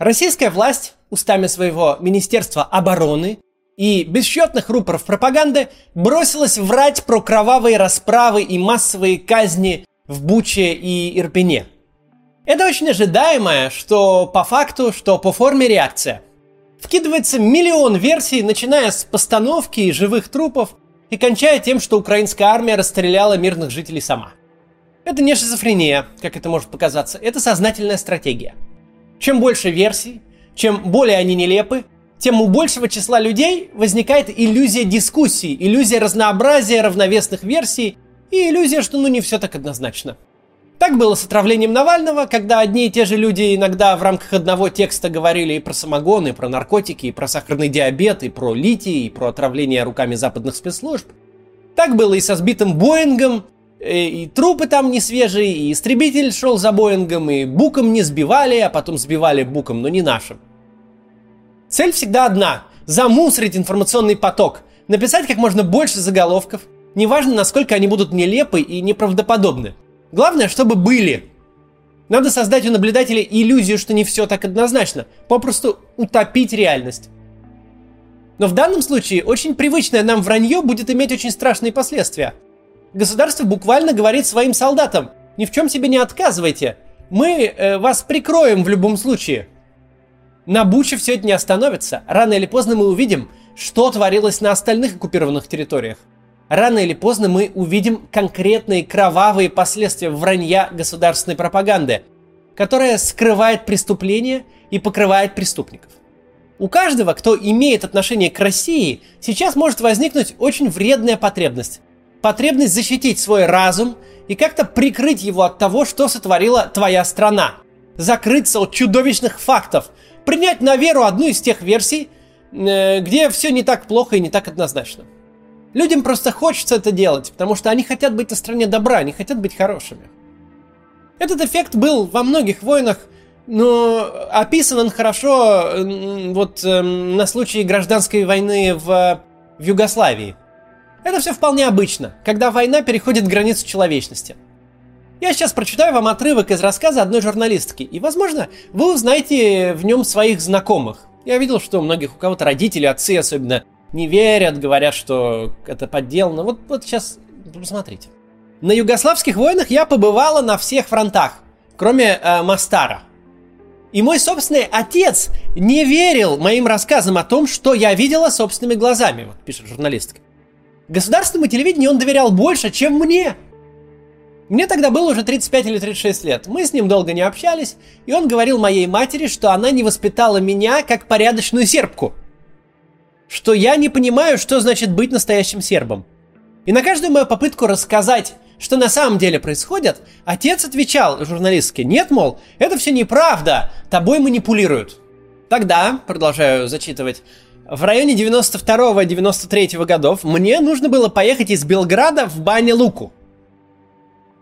Российская власть устами своего Министерства обороны и бесчетных рупоров пропаганды бросилась врать про кровавые расправы и массовые казни в Буче и Ирпене. Это очень ожидаемое, что по факту, что по форме реакция. Вкидывается миллион версий, начиная с постановки и живых трупов и кончая тем, что украинская армия расстреляла мирных жителей сама. Это не шизофрения, как это может показаться, это сознательная стратегия. Чем больше версий, чем более они нелепы, тем у большего числа людей возникает иллюзия дискуссии, иллюзия разнообразия равновесных версий и иллюзия, что ну не все так однозначно. Так было с отравлением Навального, когда одни и те же люди иногда в рамках одного текста говорили и про самогон, и про наркотики, и про сахарный диабет, и про литий, и про отравление руками западных спецслужб. Так было и со сбитым Боингом, Э, и трупы там не свежие, и истребитель шел за Боингом, и буком не сбивали, а потом сбивали буком, но не нашим. Цель всегда одна – замусорить информационный поток, написать как можно больше заголовков, неважно, насколько они будут нелепы и неправдоподобны. Главное, чтобы были. Надо создать у наблюдателя иллюзию, что не все так однозначно, попросту утопить реальность. Но в данном случае очень привычное нам вранье будет иметь очень страшные последствия – Государство буквально говорит своим солдатам, ни в чем себе не отказывайте, мы э, вас прикроем в любом случае. На Буче все это не остановится. Рано или поздно мы увидим, что творилось на остальных оккупированных территориях. Рано или поздно мы увидим конкретные кровавые последствия вранья государственной пропаганды, которая скрывает преступления и покрывает преступников. У каждого, кто имеет отношение к России, сейчас может возникнуть очень вредная потребность потребность защитить свой разум и как-то прикрыть его от того, что сотворила твоя страна. Закрыться от чудовищных фактов. Принять на веру одну из тех версий, э, где все не так плохо и не так однозначно. Людям просто хочется это делать, потому что они хотят быть на стороне добра, они хотят быть хорошими. Этот эффект был во многих войнах, но описан он хорошо вот э, на случай гражданской войны в, в Югославии. Это все вполне обычно, когда война переходит границу человечности. Я сейчас прочитаю вам отрывок из рассказа одной журналистки, и, возможно, вы узнаете в нем своих знакомых. Я видел, что у многих, у кого-то родители, отцы особенно, не верят, говорят, что это подделано. Вот, вот сейчас посмотрите. На югославских войнах я побывала на всех фронтах, кроме э, Мастара. И мой собственный отец не верил моим рассказам о том, что я видела собственными глазами, вот пишет журналистка. Государственному телевидению он доверял больше, чем мне. Мне тогда было уже 35 или 36 лет. Мы с ним долго не общались, и он говорил моей матери, что она не воспитала меня как порядочную сербку. Что я не понимаю, что значит быть настоящим сербом. И на каждую мою попытку рассказать, что на самом деле происходит, отец отвечал журналистке, нет, мол, это все неправда, тобой манипулируют. Тогда, продолжаю зачитывать, в районе 92-93 годов мне нужно было поехать из Белграда в Бане-Луку.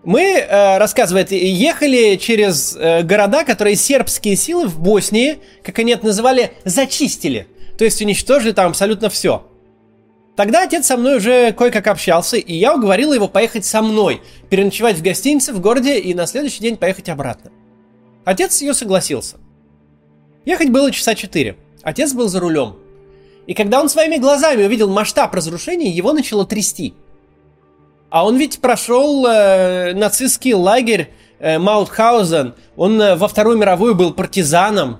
Мы, э, рассказывает, ехали через э, города, которые сербские силы в Боснии, как они это называли, зачистили. То есть уничтожили там абсолютно все. Тогда отец со мной уже кое-как общался, и я уговорил его поехать со мной, переночевать в гостинице в городе и на следующий день поехать обратно. Отец ее согласился. Ехать было часа четыре. Отец был за рулем. И когда он своими глазами увидел масштаб разрушений, его начало трясти. А он ведь прошел э, нацистский лагерь э, Маутхаузен, он э, во Вторую мировую был партизаном.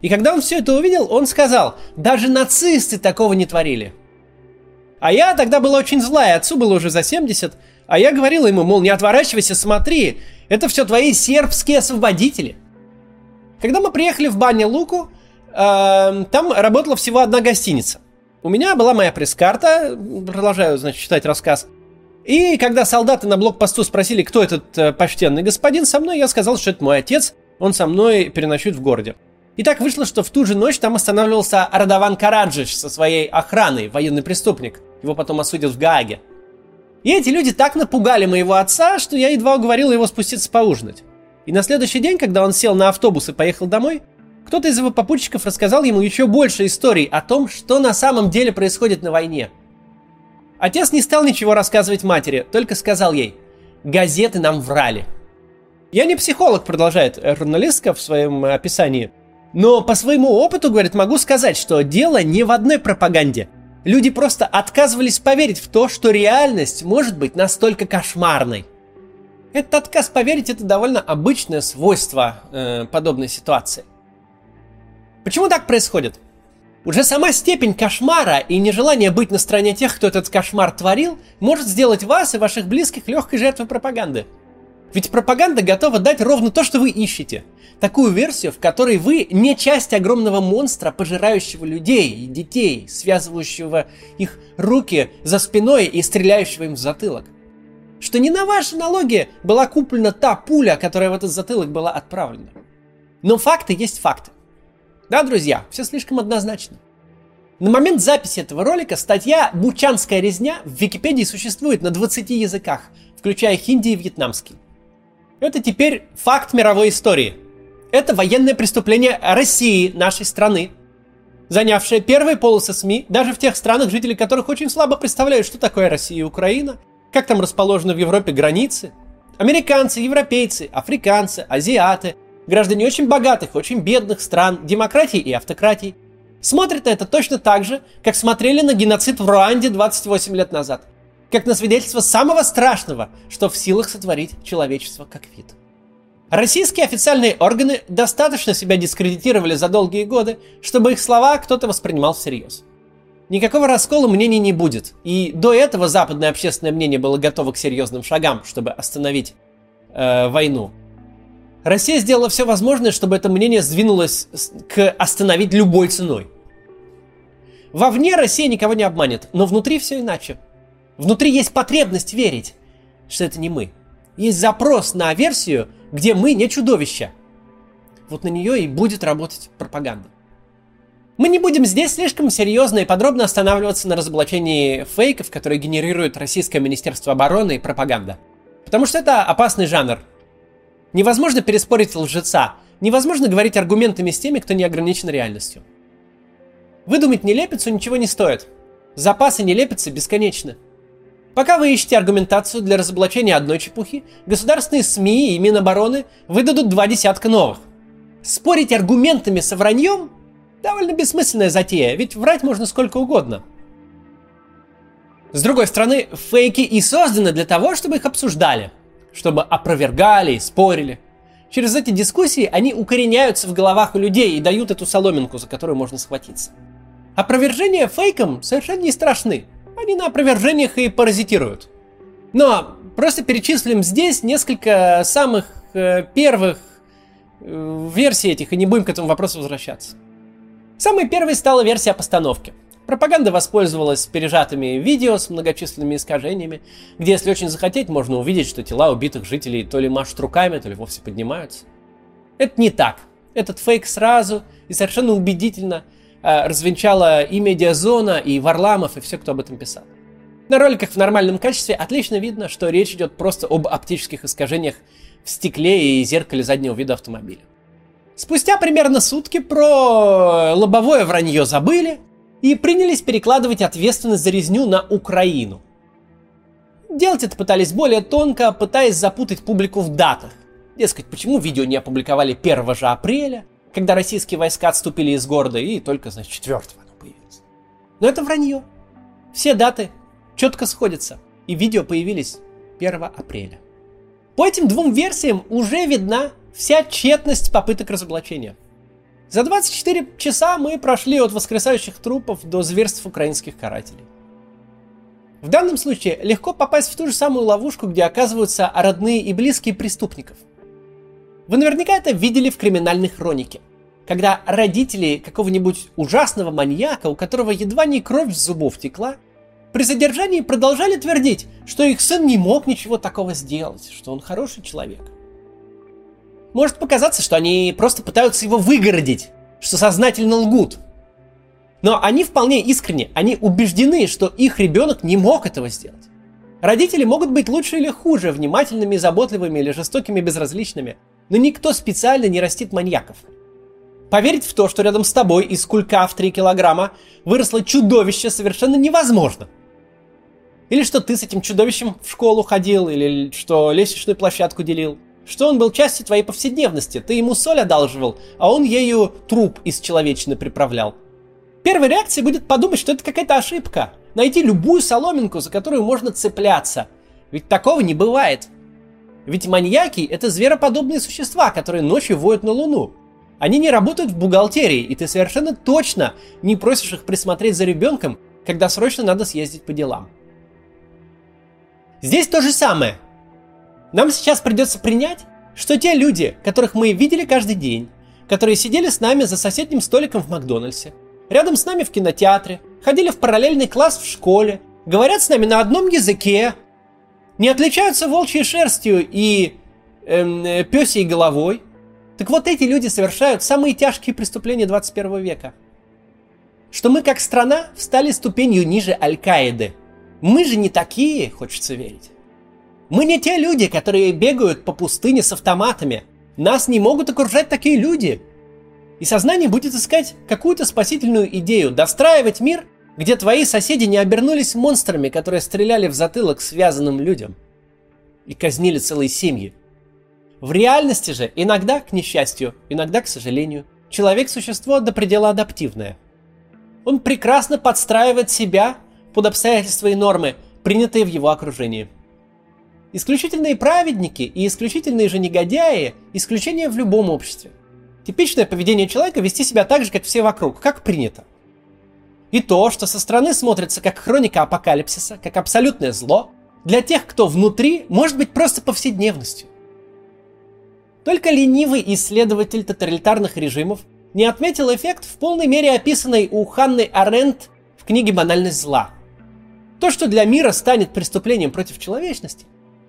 И когда он все это увидел, он сказал, даже нацисты такого не творили. А я тогда была очень злая, отцу было уже за 70, а я говорила ему, мол, не отворачивайся, смотри, это все твои сербские освободители. Когда мы приехали в Баня Луку, Эм, там работала всего одна гостиница. У меня была моя пресс-карта, продолжаю, значит, читать рассказ. И когда солдаты на блокпосту спросили, кто этот э, почтенный господин со мной, я сказал, что это мой отец, он со мной переночует в городе. И так вышло, что в ту же ночь там останавливался Радован Караджич со своей охраной, военный преступник. Его потом осудят в Гааге. И эти люди так напугали моего отца, что я едва уговорил его спуститься поужинать. И на следующий день, когда он сел на автобус и поехал домой, кто-то из его попутчиков рассказал ему еще больше историй о том, что на самом деле происходит на войне. Отец не стал ничего рассказывать матери, только сказал ей, газеты нам врали. Я не психолог, продолжает журналистка в своем описании, Но по своему опыту, говорит, могу сказать, что дело не в одной пропаганде. Люди просто отказывались поверить в то, что реальность может быть настолько кошмарной. Этот отказ поверить это довольно обычное свойство э, подобной ситуации. Почему так происходит? Уже сама степень кошмара и нежелание быть на стороне тех, кто этот кошмар творил, может сделать вас и ваших близких легкой жертвой пропаганды. Ведь пропаганда готова дать ровно то, что вы ищете. Такую версию, в которой вы не часть огромного монстра, пожирающего людей и детей, связывающего их руки за спиной и стреляющего им в затылок. Что не на ваши налоги была куплена та пуля, которая в этот затылок была отправлена. Но факты есть факты. Да, друзья, все слишком однозначно. На момент записи этого ролика статья «Бучанская резня» в Википедии существует на 20 языках, включая хинди и вьетнамский. Это теперь факт мировой истории. Это военное преступление России, нашей страны, занявшее первые полосы СМИ, даже в тех странах, жители которых очень слабо представляют, что такое Россия и Украина, как там расположены в Европе границы. Американцы, европейцы, африканцы, азиаты – граждане очень богатых, очень бедных стран, демократий и автократий, смотрят на это точно так же, как смотрели на геноцид в Руанде 28 лет назад, как на свидетельство самого страшного, что в силах сотворить человечество как вид. Российские официальные органы достаточно себя дискредитировали за долгие годы, чтобы их слова кто-то воспринимал всерьез. Никакого раскола мнений не будет, и до этого западное общественное мнение было готово к серьезным шагам, чтобы остановить э, войну. Россия сделала все возможное, чтобы это мнение сдвинулось к остановить любой ценой. Вовне Россия никого не обманет, но внутри все иначе. Внутри есть потребность верить, что это не мы. Есть запрос на версию, где мы не чудовища. Вот на нее и будет работать пропаганда. Мы не будем здесь слишком серьезно и подробно останавливаться на разоблачении фейков, которые генерирует Российское Министерство обороны и пропаганда. Потому что это опасный жанр, Невозможно переспорить лжеца. Невозможно говорить аргументами с теми, кто не ограничен реальностью. Выдумать нелепицу ничего не стоит. Запасы нелепицы бесконечны. Пока вы ищете аргументацию для разоблачения одной чепухи, государственные СМИ и Минобороны выдадут два десятка новых. Спорить аргументами со враньем – довольно бессмысленная затея, ведь врать можно сколько угодно. С другой стороны, фейки и созданы для того, чтобы их обсуждали – чтобы опровергали и спорили. Через эти дискуссии они укореняются в головах у людей и дают эту соломинку, за которую можно схватиться. Опровержения фейкам совершенно не страшны. Они на опровержениях и паразитируют. Но просто перечислим здесь несколько самых э, первых э, версий этих, и не будем к этому вопросу возвращаться. Самой первой стала версия постановки – Пропаганда воспользовалась пережатыми видео с многочисленными искажениями, где, если очень захотеть, можно увидеть, что тела убитых жителей то ли машут руками, то ли вовсе поднимаются. Это не так. Этот фейк сразу и совершенно убедительно э, развенчала и Медиазона, и Варламов, и все, кто об этом писал. На роликах в нормальном качестве отлично видно, что речь идет просто об оптических искажениях в стекле и зеркале заднего вида автомобиля. Спустя примерно сутки про лобовое вранье забыли, и принялись перекладывать ответственность за резню на Украину. Делать это пытались более тонко, пытаясь запутать публику в датах. Дескать, почему видео не опубликовали 1 же апреля, когда российские войска отступили из города, и только, значит, 4 оно появилось. Но это вранье. Все даты четко сходятся, и видео появились 1 апреля. По этим двум версиям уже видна вся тщетность попыток разоблачения – за 24 часа мы прошли от воскресающих трупов до зверств украинских карателей. В данном случае легко попасть в ту же самую ловушку, где оказываются родные и близкие преступников. Вы наверняка это видели в криминальной хронике, когда родители какого-нибудь ужасного маньяка, у которого едва не кровь с зубов текла, при задержании продолжали твердить, что их сын не мог ничего такого сделать, что он хороший человек может показаться, что они просто пытаются его выгородить, что сознательно лгут. Но они вполне искренне, они убеждены, что их ребенок не мог этого сделать. Родители могут быть лучше или хуже, внимательными, заботливыми или жестокими, безразличными, но никто специально не растит маньяков. Поверить в то, что рядом с тобой из кулька в 3 килограмма выросло чудовище, совершенно невозможно. Или что ты с этим чудовищем в школу ходил, или что лестничную площадку делил. Что он был частью твоей повседневности. Ты ему соль одалживал, а он ею труп из человечины приправлял. Первая реакция будет подумать, что это какая-то ошибка. Найти любую соломинку, за которую можно цепляться. Ведь такого не бывает. Ведь маньяки – это звероподобные существа, которые ночью воют на Луну. Они не работают в бухгалтерии, и ты совершенно точно не просишь их присмотреть за ребенком, когда срочно надо съездить по делам. Здесь то же самое. Нам сейчас придется принять, что те люди, которых мы видели каждый день, которые сидели с нами за соседним столиком в Макдональдсе, рядом с нами в кинотеатре, ходили в параллельный класс в школе, говорят с нами на одном языке, не отличаются волчьей шерстью и эм, э, пёсей головой, так вот эти люди совершают самые тяжкие преступления 21 века. Что мы как страна встали ступенью ниже Аль-Каиды. Мы же не такие, хочется верить. Мы не те люди, которые бегают по пустыне с автоматами. Нас не могут окружать такие люди. И сознание будет искать какую-то спасительную идею, достраивать мир, где твои соседи не обернулись монстрами, которые стреляли в затылок связанным людям и казнили целые семьи. В реальности же иногда, к несчастью, иногда, к сожалению, человек – существо до предела адаптивное. Он прекрасно подстраивает себя под обстоятельства и нормы, принятые в его окружении. Исключительные праведники и исключительные же негодяи – исключение в любом обществе. Типичное поведение человека – вести себя так же, как все вокруг, как принято. И то, что со стороны смотрится как хроника апокалипсиса, как абсолютное зло, для тех, кто внутри, может быть просто повседневностью. Только ленивый исследователь тоталитарных режимов не отметил эффект в полной мере описанный у Ханны Аренд в книге «Банальность зла». То, что для мира станет преступлением против человечности,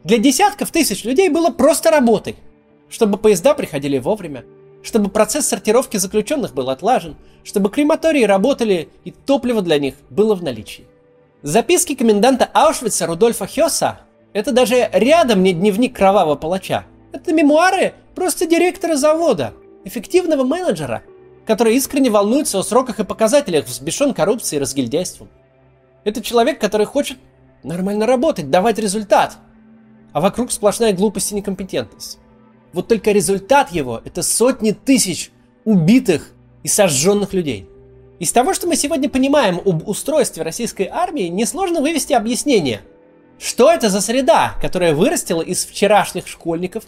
для десятков тысяч людей было просто работой. Чтобы поезда приходили вовремя, чтобы процесс сортировки заключенных был отлажен, чтобы крематории работали и топливо для них было в наличии. Записки коменданта Аушвица Рудольфа Хёса – это даже рядом не дневник кровавого палача – это мемуары просто директора завода, эффективного менеджера, который искренне волнуется о сроках и показателях, взбешен коррупцией и разгильдяйством. Это человек, который хочет нормально работать, давать результат, а вокруг сплошная глупость и некомпетентность. Вот только результат его – это сотни тысяч убитых и сожженных людей. Из того, что мы сегодня понимаем об устройстве российской армии, несложно вывести объяснение. Что это за среда, которая вырастила из вчерашних школьников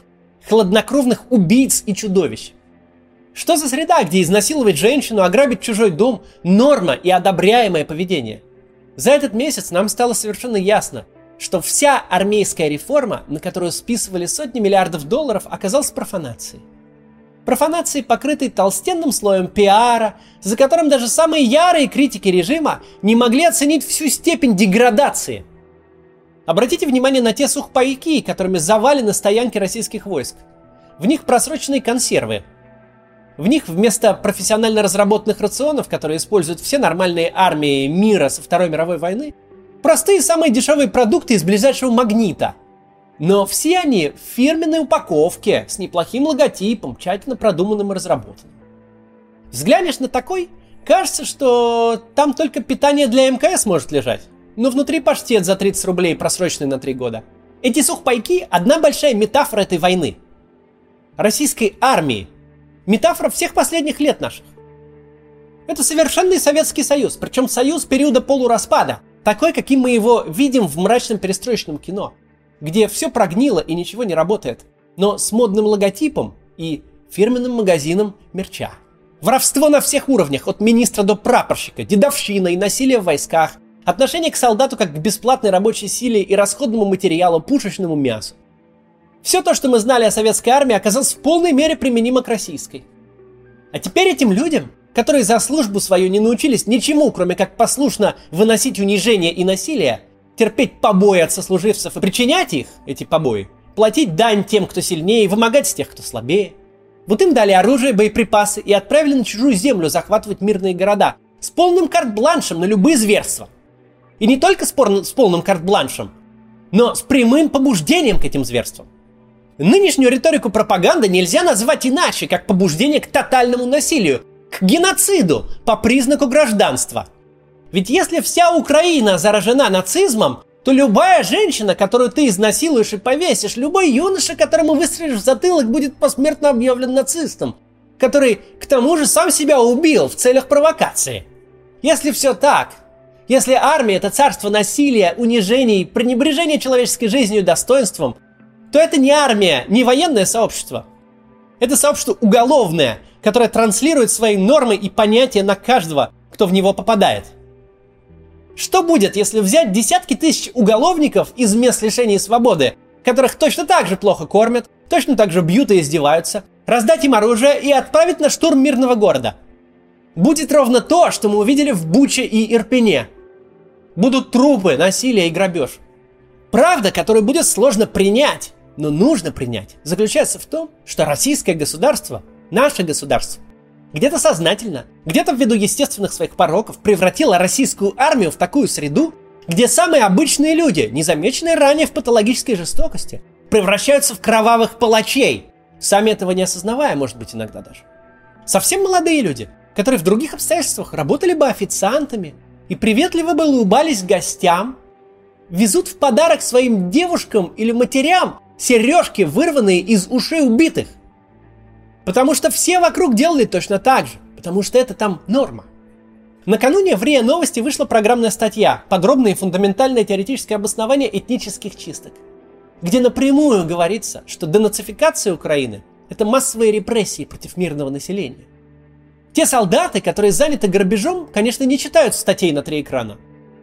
хладнокровных убийц и чудовищ. Что за среда, где изнасиловать женщину, ограбить чужой дом – норма и одобряемое поведение? За этот месяц нам стало совершенно ясно, что вся армейская реформа, на которую списывали сотни миллиардов долларов, оказалась профанацией. Профанацией, покрытой толстенным слоем пиара, за которым даже самые ярые критики режима не могли оценить всю степень деградации – Обратите внимание на те сухпайки, которыми завалены стоянки российских войск. В них просроченные консервы. В них вместо профессионально разработанных рационов, которые используют все нормальные армии мира со Второй мировой войны, простые самые дешевые продукты из ближайшего магнита. Но все они в фирменной упаковке, с неплохим логотипом, тщательно продуманным и разработанным. Взглянешь на такой, кажется, что там только питание для МКС может лежать но внутри паштет за 30 рублей, просроченный на 3 года. Эти сухпайки – одна большая метафора этой войны. Российской армии. Метафора всех последних лет наших. Это совершенный Советский Союз, причем союз периода полураспада, такой, каким мы его видим в мрачном перестроечном кино, где все прогнило и ничего не работает, но с модным логотипом и фирменным магазином мерча. Воровство на всех уровнях, от министра до прапорщика, дедовщина и насилие в войсках – Отношение к солдату как к бесплатной рабочей силе и расходному материалу, пушечному мясу. Все то, что мы знали о советской армии, оказалось в полной мере применимо к российской. А теперь этим людям, которые за службу свою не научились ничему, кроме как послушно выносить унижение и насилие, терпеть побои от сослуживцев и причинять их, эти побои, платить дань тем, кто сильнее, и вымогать с тех, кто слабее. Вот им дали оружие, боеприпасы и отправили на чужую землю захватывать мирные города с полным карт-бланшем на любые зверства – и не только с, пор- с полным карт-бланшем, но с прямым побуждением к этим зверствам. Нынешнюю риторику пропаганды нельзя назвать иначе, как побуждение к тотальному насилию, к геноциду по признаку гражданства. Ведь если вся Украина заражена нацизмом, то любая женщина, которую ты изнасилуешь и повесишь, любой юноша, которому выстрелишь в затылок, будет посмертно объявлен нацистом, который к тому же сам себя убил в целях провокации. Если все так, если армия это царство насилия, унижений, пренебрежения человеческой жизнью и достоинством, то это не армия, не военное сообщество. Это сообщество уголовное, которое транслирует свои нормы и понятия на каждого, кто в него попадает. Что будет, если взять десятки тысяч уголовников из мест лишения свободы, которых точно так же плохо кормят, точно так же бьют и издеваются, раздать им оружие и отправить на штурм мирного города? Будет ровно то, что мы увидели в Буче и Ирпене. Будут трупы, насилие и грабеж. Правда, которую будет сложно принять, но нужно принять, заключается в том, что российское государство, наше государство, где-то сознательно, где-то ввиду естественных своих пороков превратило российскую армию в такую среду, где самые обычные люди, незамеченные ранее в патологической жестокости, превращаются в кровавых палачей, сами этого не осознавая, может быть, иногда даже. Совсем молодые люди, которые в других обстоятельствах работали бы официантами и приветливо бы улыбались гостям, везут в подарок своим девушкам или матерям сережки, вырванные из ушей убитых. Потому что все вокруг делали точно так же, потому что это там норма. Накануне в РИА Новости вышла программная статья «Подробное и фундаментальное теоретическое обоснование этнических чисток», где напрямую говорится, что денацификация Украины – это массовые репрессии против мирного населения. Те солдаты, которые заняты грабежом, конечно, не читают статей на три экрана.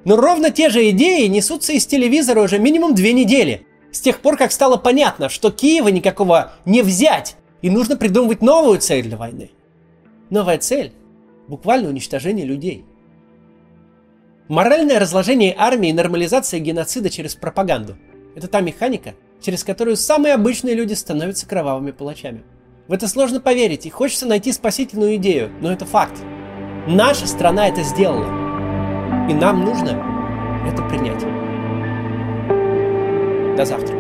Но ровно те же идеи несутся из телевизора уже минимум две недели, с тех пор, как стало понятно, что Киева никакого не взять, и нужно придумывать новую цель для войны. Новая цель – буквально уничтожение людей. Моральное разложение армии и нормализация геноцида через пропаганду – это та механика, через которую самые обычные люди становятся кровавыми палачами. В это сложно поверить, и хочется найти спасительную идею, но это факт. Наша страна это сделала. И нам нужно это принять. До завтра.